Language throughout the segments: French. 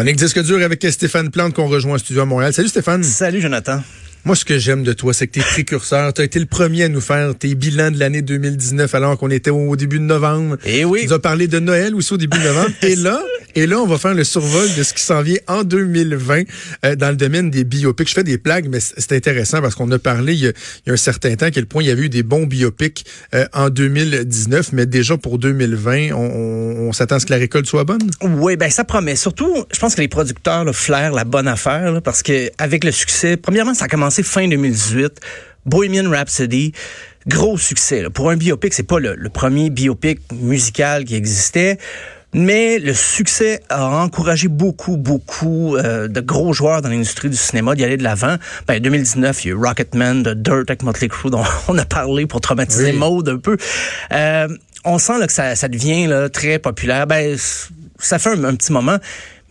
Chronique disque dur avec Stéphane Plante qu'on rejoint au studio à Montréal. Salut Stéphane. Salut Jonathan. Moi, ce que j'aime de toi, c'est que tu es précurseur. Tu as été le premier à nous faire tes bilans de l'année 2019 alors qu'on était au début de novembre. Eh oui. Tu nous as parlé de Noël aussi au début de novembre. et là, et là, on va faire le survol de ce qui s'en vient en 2020 euh, dans le domaine des biopics. Je fais des plaques, mais c'est intéressant parce qu'on a parlé il y a, il y a un certain temps à quel point il y avait eu des bons biopics euh, en 2019, mais déjà pour 2020, on, on, on s'attend à ce que la récolte soit bonne? Oui, ben ça promet. Surtout, je pense que les producteurs là, flairent la bonne affaire là, parce que avec le succès, premièrement, ça a commencé fin 2018. Bohemian Rhapsody, gros succès. Là. Pour un biopic, c'est pas le, le, premier biopic musical qui existait. Mais le succès a encouragé beaucoup, beaucoup euh, de gros joueurs dans l'industrie du cinéma d'y aller de l'avant. Ben, 2019, il y a eu Rocketman, The Dirt avec Motley Crue, dont on a parlé pour traumatiser oui. Maude un peu. Euh, on sent là, que ça, ça devient là, très populaire. Ben, ça fait un, un petit moment.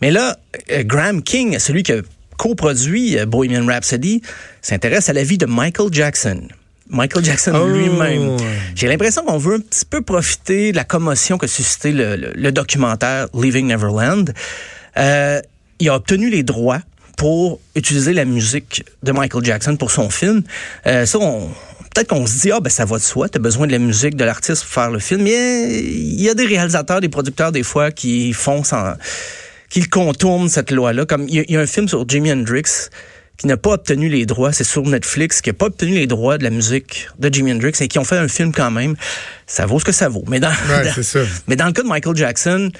Mais là, euh, Graham King, celui qui a coproduit Bohemian Rhapsody, s'intéresse à la vie de Michael Jackson. Michael Jackson oh. lui-même. J'ai l'impression qu'on veut un petit peu profiter de la commotion que suscité le, le, le documentaire Leaving Neverland. Euh, il a obtenu les droits pour utiliser la musique de Michael Jackson pour son film. Euh, ça, on, peut-être qu'on se dit, ah, ben, ça va de soi, t'as besoin de la musique de l'artiste pour faire le film. Mais il y a des réalisateurs, des producteurs, des fois, qui font sans, qui contournent cette loi-là. Comme il y, a un film sur Jimi Hendrix qui n'a pas obtenu les droits, c'est sur Netflix, qui n'a pas obtenu les droits de la musique de Jimi Hendrix et qui ont fait un film quand même. Ça vaut ce que ça vaut. Mais dans, ouais, dans mais dans le cas de Michael Jackson,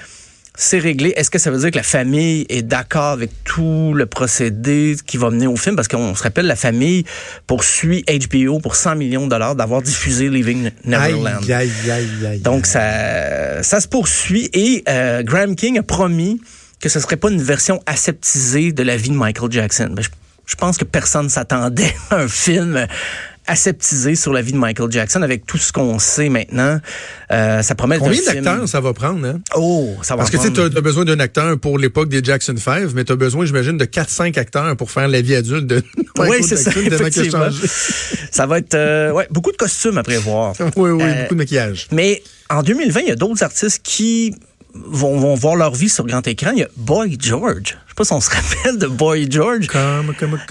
c'est réglé. Est-ce que ça veut dire que la famille est d'accord avec tout le procédé qui va mener au film? Parce qu'on se rappelle, la famille poursuit HBO pour 100 millions de dollars d'avoir diffusé Leaving Neverland. Aïe, aïe, aïe, aïe, Donc, ça, ça se poursuit. Et euh, Graham King a promis que ce serait pas une version aseptisée de la vie de Michael Jackson. Ben, je, je pense que personne s'attendait à un film aseptisé sur la vie de Michael Jackson avec tout ce qu'on sait maintenant. Euh, ça promet Combien d'acteurs ça va prendre? Hein? Oh, ça va Parce prendre... que tu as besoin d'un acteur pour l'époque des Jackson 5, mais tu as besoin, j'imagine, de 4-5 acteurs pour faire la vie adulte de Oui, c'est ça, effectivement. ça va être euh, ouais, beaucoup de costumes à prévoir. oui, oui, euh, beaucoup de maquillage. Mais en 2020, il y a d'autres artistes qui Vont, vont, voir leur vie sur grand écran. Il y a Boy George. Je sais pas si on se rappelle de Boy George.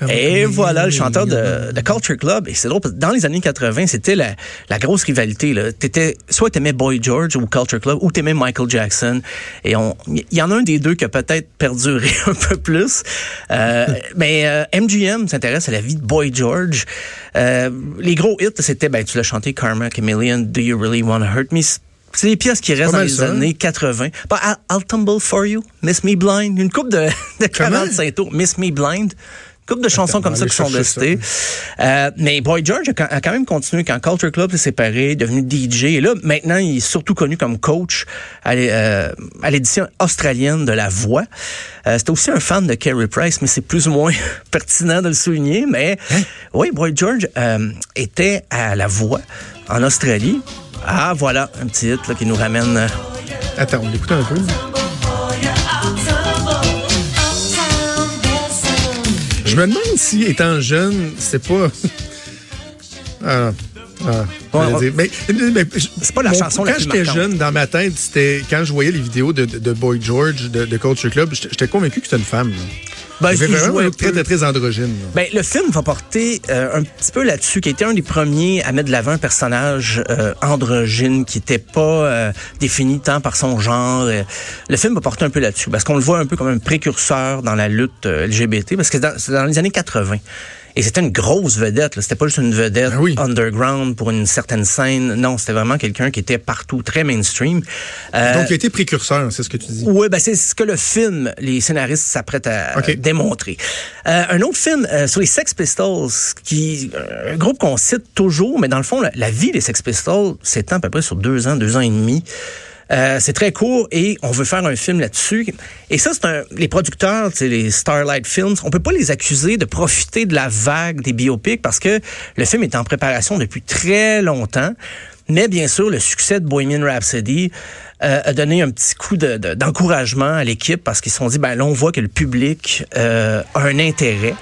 Et voilà, le chanteur de, de Culture Club. Et c'est drôle, parce que dans les années 80, c'était la, la grosse rivalité. Là. T'étais, soit t'aimais Boy George ou Culture Club, ou t'aimais Michael Jackson. Et il y en a un des deux qui a peut-être perduré un peu plus. Euh, mais euh, MGM s'intéresse à la vie de Boy George. Euh, les gros hits, c'était, ben, tu l'as chanté, Karma, Chameleon, Do You Really Wanna Hurt Me? C'est des pièces qui restent dans les ça. années 80. Bah, I'll, Tumble For You, Miss Me Blind, une coupe de, de 45 tours, Miss Me Blind. Une coupe de chansons Attends, comme ça qui sont restées. Euh, mais Boy George a, quand même continué quand Culture Club s'est séparé, devenu DJ. Et là, maintenant, il est surtout connu comme coach à l'édition australienne de La Voix. Euh, C'était aussi un fan de Kerry Price, mais c'est plus ou moins pertinent de le souligner. Mais hein? oui, Boy George euh, était à La Voix en Australie. Ah, voilà, un petit hit là, qui nous ramène. euh, Attends, on l'écoute un peu. Je me demande si, étant jeune, c'est pas. ah, ah, mais, mais, c'est pas la chanson Quand plus j'étais marquante. jeune, dans ma tête, c'était quand je voyais les vidéos de, de, de Boy George, de, de Culture Club, j'étais j'étais convaincu que c'était une femme. là. Ben, vraiment un look très, très, très androgyne. Ben, le film va porter euh, un petit peu là-dessus, qui a été un des premiers à mettre de l'avant un personnage euh, androgyne qui était pas euh, défini tant par son genre. Euh, le film va porter un peu là-dessus, parce qu'on le voit un peu comme un précurseur dans la lutte euh, LGBT, parce que c'est dans, c'est dans les années 80. Et c'était une grosse vedette. là. C'était pas juste une vedette Ben oui. underground pour une certaine scène. Non, c'était vraiment quelqu'un qui était partout, très mainstream. Euh, Donc, il a été précurseur, c'est ce que tu dis. oui, ben c'est ce que le film, les scénaristes s'apprêtent à démontrer. Euh, un autre film euh, sur les Sex Pistols, qui euh, un groupe qu'on cite toujours, mais dans le fond, la, la vie des Sex Pistols s'étend à peu près sur deux ans, deux ans et demi. Euh, c'est très court et on veut faire un film là-dessus. Et ça, c'est un. Les producteurs, les Starlight Films, on peut pas les accuser de profiter de la vague des biopics parce que le film est en préparation depuis très longtemps. Mais bien sûr, le succès de Bohemian Rhapsody euh, a donné un petit coup d'encouragement de, à l'équipe parce qu'ils se sont dit, ben là, on voit que le public euh, a un intérêt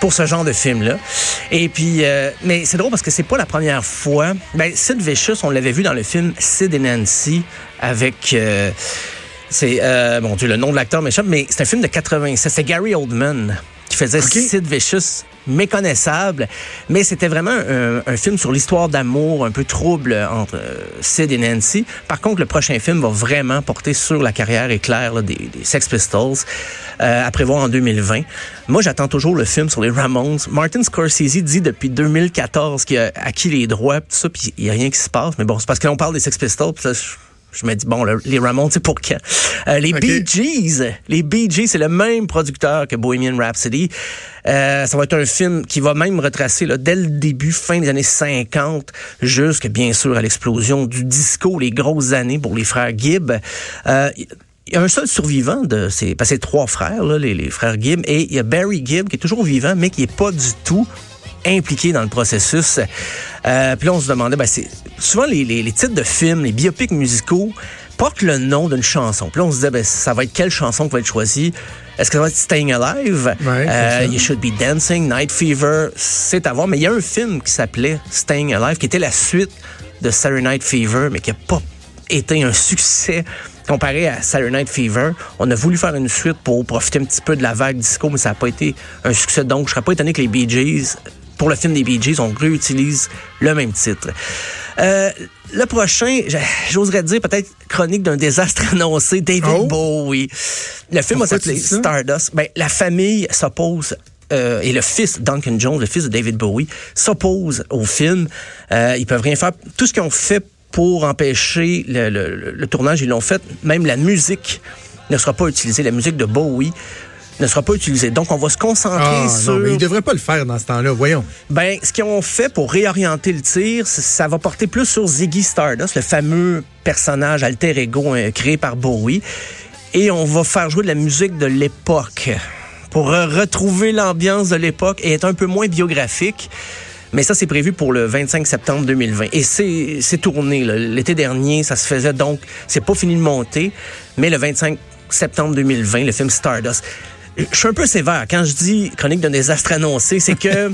pour ce genre de film-là. Et puis, euh, mais c'est drôle parce que c'est pas la première fois. Ben, Sid Vicious, on l'avait vu dans le film Sid et Nancy avec... Euh, c'est, euh, bon Dieu, le nom de l'acteur m'échappe, mais c'est un film de 87. C'est Gary Oldman qui faisait Sid Vicious méconnaissable, mais c'était vraiment un, film sur l'histoire d'amour un peu trouble entre euh, Sid et Nancy. Par contre, le prochain film va vraiment porter sur la carrière éclair des, Sex Pistols, euh, à prévoir en 2020. Moi, j'attends toujours le film sur les Ramones. Martin Scorsese dit depuis 2014 qu'il a acquis les droits, tout ça, puis il n'y a rien qui se passe. Mais bon, c'est parce qu'on parle des Sex Pistols, puis je me dis, bon, les Ramones, c'est pour quand? Euh, les Bee Gees. Les Bee Gees, c'est le même producteur que Bohemian Rhapsody. Euh, ça va être un film qui va même retracer, là, dès le début, fin des années 50, jusque, bien sûr, à l'explosion du disco, les grosses années pour les frères Gibb. Euh, il y a un seul survivant de ces, trois frères, là, les, les, frères Gibb, et il y a Barry Gibb qui est toujours vivant, mais qui est pas du tout impliqué dans le processus. Euh, puis là, on se demandait, ben, c'est souvent les, les, les, titres de films, les biopics musicaux portent le nom d'une chanson. Puis là, on se disait, ben, ça va être quelle chanson qui va être choisie? Est-ce que ça va être Staying Alive? Ouais, euh, you Should Be Dancing, Night Fever, c'est à voir. Mais il y a un film qui s'appelait Staying Alive, qui était la suite de Saturday Night Fever, mais qui n'a pas été un succès comparé à Saturday Night Fever. On a voulu faire une suite pour profiter un petit peu de la vague disco, mais ça n'a pas été un succès. Donc, je serais pas étonné que les Bee Gees pour le film des Bee Gees, on réutilise le même titre. Euh, le prochain, j'oserais dire peut-être chronique d'un désastre annoncé, David oh. Bowie. Le film a s'appelé Stardust. Ben, la famille s'oppose euh, et le fils Duncan Jones, le fils de David Bowie, s'oppose au film. Euh, ils peuvent rien faire. Tout ce qu'ils ont fait pour empêcher le, le tournage, ils l'ont fait. Même la musique ne sera pas utilisée. La musique de Bowie ne sera pas utilisé. Donc, on va se concentrer ah, sur... Non, mais ils ne devraient pas le faire dans ce temps-là, voyons. Ben, ce qu'ils ont fait pour réorienter le tir, ça va porter plus sur Ziggy Stardust, le fameux personnage alter ego euh, créé par Bowie. Et on va faire jouer de la musique de l'époque pour retrouver l'ambiance de l'époque et être un peu moins biographique. Mais ça, c'est prévu pour le 25 septembre 2020. Et c'est tourné l'été dernier, ça se faisait donc, c'est pas fini de monter, mais le 25 septembre 2020, le film Stardust je suis un peu sévère quand je dis chronique d'un désastre annoncé, c'est que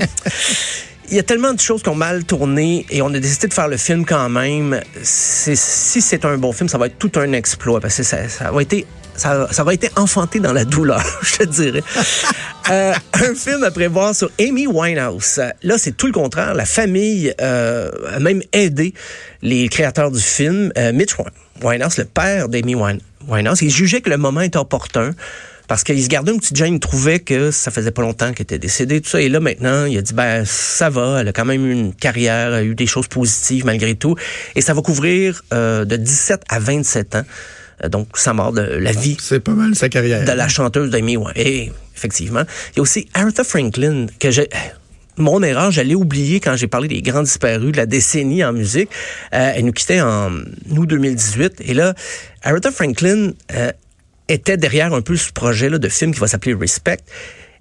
il y a tellement de choses qui ont mal tourné et on a décidé de faire le film quand même. Si c'est un bon film, ça va être tout un exploit parce que ça, ça va être ça, ça, va être enfanté dans la douleur, je te dirais. euh, un film à prévoir sur Amy Winehouse. Là, c'est tout le contraire. La famille euh, a même aidé les créateurs du film. Euh, Mitch Winehouse, le père d'Amy Winehouse, il jugeait que le moment était opportun parce qu'il se gardait une petite gêne, il trouvait que ça faisait pas longtemps qu'elle était décédée, tout ça. Et là, maintenant, il a dit, ben, ça va, elle a quand même eu une carrière, elle a eu des choses positives malgré tout. Et ça va couvrir euh, de 17 à 27 ans. Euh, donc, sa mort de la vie. C'est pas mal sa carrière. De la chanteuse d'Amy. Et effectivement. Il y a aussi Aretha Franklin, que j'ai mon erreur, j'allais oublier quand j'ai parlé des grands disparus de la décennie en musique. Euh, elle nous quittait en août 2018. Et là, Aretha Franklin, euh, était derrière un peu ce projet-là de film qui va s'appeler Respect.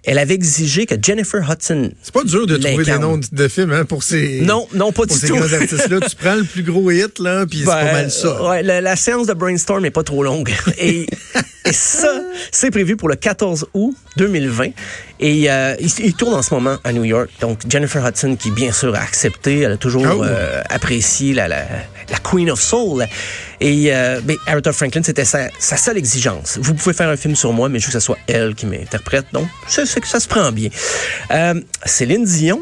Elle avait exigé que Jennifer Hudson. C'est pas dur de trouver des noms de films hein, pour ces. Non, non, pas pour du ces grands artistes-là. tu prends le plus gros hit, là, puis c'est pas ben, mal ça. Ouais, la, la, séance de brainstorm est pas trop longue. Et, et ça, c'est prévu pour le 14 août 2020. Et euh, il, il, tourne en ce moment à New York. Donc, Jennifer Hudson, qui bien sûr a accepté, elle a toujours oh. euh, apprécié la, la, la, Queen of Soul. Et euh, ben, Franklin, c'était sa, sa, seule exigence. Vous pouvez faire un film sur moi, mais je veux que ce soit elle qui m'interprète. Donc, c'est que ça se prend bien. Euh, Céline Dion,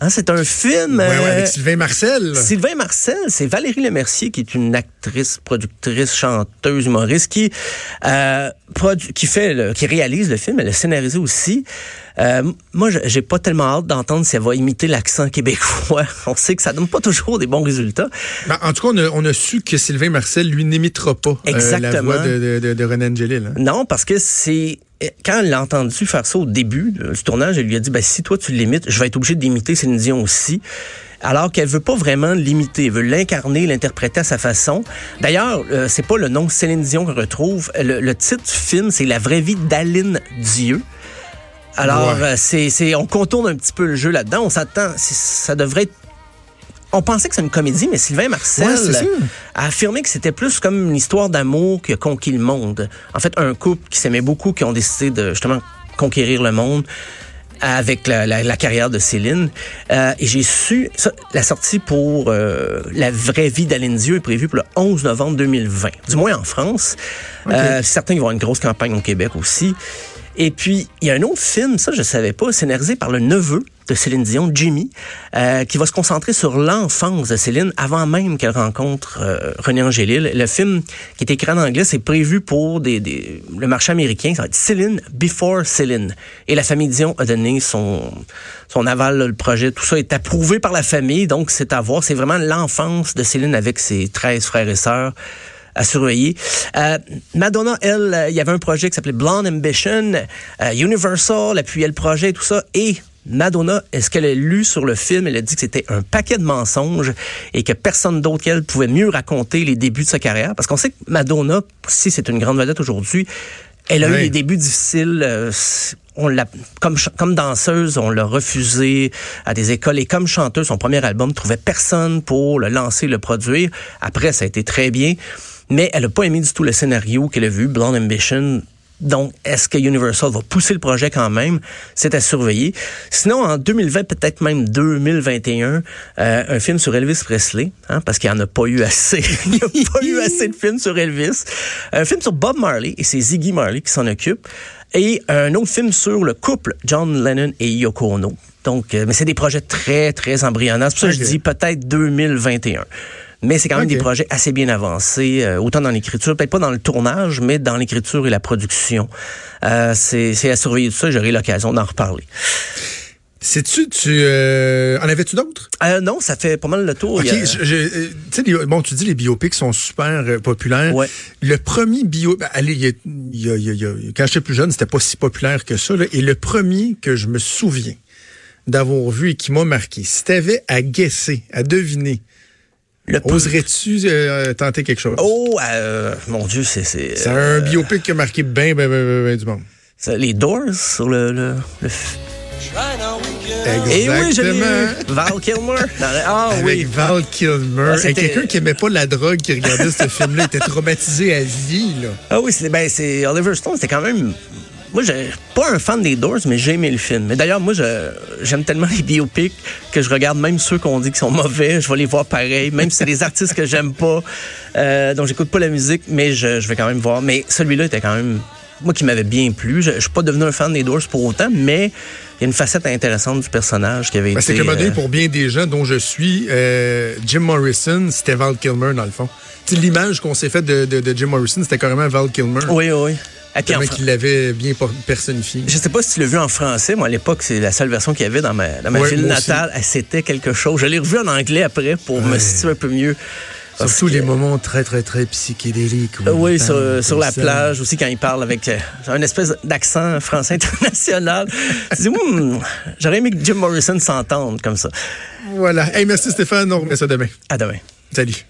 Hein, c'est un film. Ouais, ouais, avec Sylvain Marcel. Sylvain Marcel, c'est Valérie Lemercier qui est une actrice, productrice, chanteuse, humoriste qui euh, qui fait, le, qui réalise le film. Elle a scénarisé aussi. Euh, moi, j'ai pas tellement hâte d'entendre si elle va imiter l'accent québécois. On sait que ça donne pas toujours des bons résultats. Ben, en tout cas, on a, on a, su que Sylvain Marcel, lui, n'imitera pas euh, la voix de, de, de René Angélil. Hein. Non, parce que c'est quand elle l'a entendu faire ça au début du tournage, elle lui a dit ben, si toi tu l'imites, je vais être obligé d'imiter Céline Dion aussi. alors qu'elle veut pas vraiment l'imiter, elle veut l'incarner, l'interpréter à sa façon. D'ailleurs, euh, c'est pas le nom Céline Dion qu'on retrouve. Le, le titre du film, c'est La vraie vie d'Aline Dieu. Alors, Ouais. euh, c'est, c'est, on contourne un petit peu le jeu là-dedans. On s'attend, ça devrait être on pensait que c'est une comédie, mais Sylvain Marcel Ouais, a affirmé que c'était plus comme une histoire d'amour qui a conquis le monde. En fait, un couple qui s'aimait beaucoup, qui ont décidé de justement conquérir le monde avec la, la- la carrière de Céline. Euh, et j'ai su, ça, la sortie pour euh, La vraie vie d'Aline Dieu est prévue pour le 11 novembre 2020, du moins en France. Euh, certains vont avoir une grosse campagne au Québec aussi. Et puis, il y a un autre film, ça je savais pas, scénarisé par le neveu de Céline Dion, Jimmy, euh, qui va se concentrer sur l'enfance de Céline avant même qu'elle rencontre euh, René Angélil. Le film qui est écrit en anglais, c'est prévu pour des, des- le marché américain. Ça va être Céline Before Céline. Et la famille Dion a donné son, son aval, le projet. Tout ça est approuvé par la famille, donc c'est à voir. C'est vraiment l'enfance de Céline avec ses 13 frères et sœurs à surveiller. Euh, Madonna, elle, euh, il y avait un projet qui s'appelait Blonde Ambition. Euh, Universal appuyait le projet et tout ça. Et Madonna, est-ce qu'elle a lu sur le film? Elle a dit que c'était un paquet de mensonges et que personne d'autre qu'elle pouvait mieux raconter les débuts de sa carrière. Parce qu'on sait que Madonna, si c'est une grande vedette aujourd'hui, elle a Oui. eu des débuts difficiles. euh, on l'a comme ch- comme danseuse, on l'a refusé à des écoles et comme chanteuse, son premier album trouvait personne pour le lancer, le produire. Après, ça a été très bien, mais elle a pas aimé du tout le scénario qu'elle a vu, Blonde Ambition. Donc, est-ce que Universal va pousser le projet quand même? C'est à surveiller. Sinon, en 2020, peut-être même 2021, euh, un film sur Elvis Presley, hein, parce qu'il n'y en a pas eu assez. Il n'y a pas eu assez de films sur Elvis. Un film sur Bob Marley, et c'est Ziggy Marley qui s'en occupe. Et un autre film sur le couple John Lennon et Yoko Ono. Donc, euh, mais c'est des projets très, très embryonnaires. C'est pour ça que je dis peut-être 2021. Mais c'est quand même des projets assez bien avancés, euh, autant dans l'écriture, peut-être pas dans le tournage, mais dans l'écriture et la production. Euh, c'est à surveiller tout ça, j'aurai l'occasion d'en reparler. Sais-tu, tu, euh, en avais-tu d'autres? Euh, non, ça fait pas mal le tour. OK, a- je- je- tu sais, les- bon, tu dis les biopics sont super euh, populaires. Ouais. Le premier bio, ben, allez, y a- y a- y quand j'étais plus jeune, c'était pas si populaire que ça. là. et le premier que je me souviens d'avoir vu et qui m'a marqué, si t'avais à guesser, à deviner, le oserais-tu euh, tenter quelque chose? Oh, euh, mon Dieu, c'est c'est C'est euh, un biopic qui a marqué bien, bien, bien, bien, bien du monde. les Doors sur le. le, le... Eh oui, je l'ai Exactement. eu. Val Kilmer. Ah Avec oui. Val Kilmer. Ah, Quelqu'un qui aimait pas la drogue, qui regardait ce film-là, était traumatisé à vie. Là. Ah oui, c'est ben c'est Oliver Stone, c'était quand même moi j'ai pas un fan des Doors mais j'ai aimé le film. Mais d'ailleurs moi j'aime tellement les biopics que je regarde même ceux qu'on dit qui sont mauvais, je vais les voir pareil, même si c'est des artistes que j'aime pas. Euh, donc j'écoute pas la musique mais je, je vais quand même voir mais celui-là était quand même moi qui m'avait bien plu. Je, je suis pas devenu un fan des Doors pour autant mais il y a une facette intéressante du personnage qui avait Ben, été c'est modèle euh, pour bien des gens dont je suis, euh, Jim Morrison, c'était Val Kilmer dans le fond. L'image qu'on s'est faite de, de- de Jim Morrison, c'était carrément Val Kilmer. Oui oui. Comment enfin, qu'il l'avait bien personnifié. Je sais pas si tu l'as vu en français. Moi, à l'époque, c'est la seule version qu'il y avait dans ma, dans ma Ouais, ville natale. C'était quelque chose. Je l'ai revu en anglais après pour me situer un peu mieux. Surtout les moments très, très, très psychédéliques. où Euh, oui, il sur, la ça. plage aussi, quand il parle avec euh, un espèce d'accent français international. tu Hmm, j'aurais aimé que Jim Morrison s'entende comme ça. Voilà. Hey, merci Stéphane. On remet ça demain. À demain. Salut.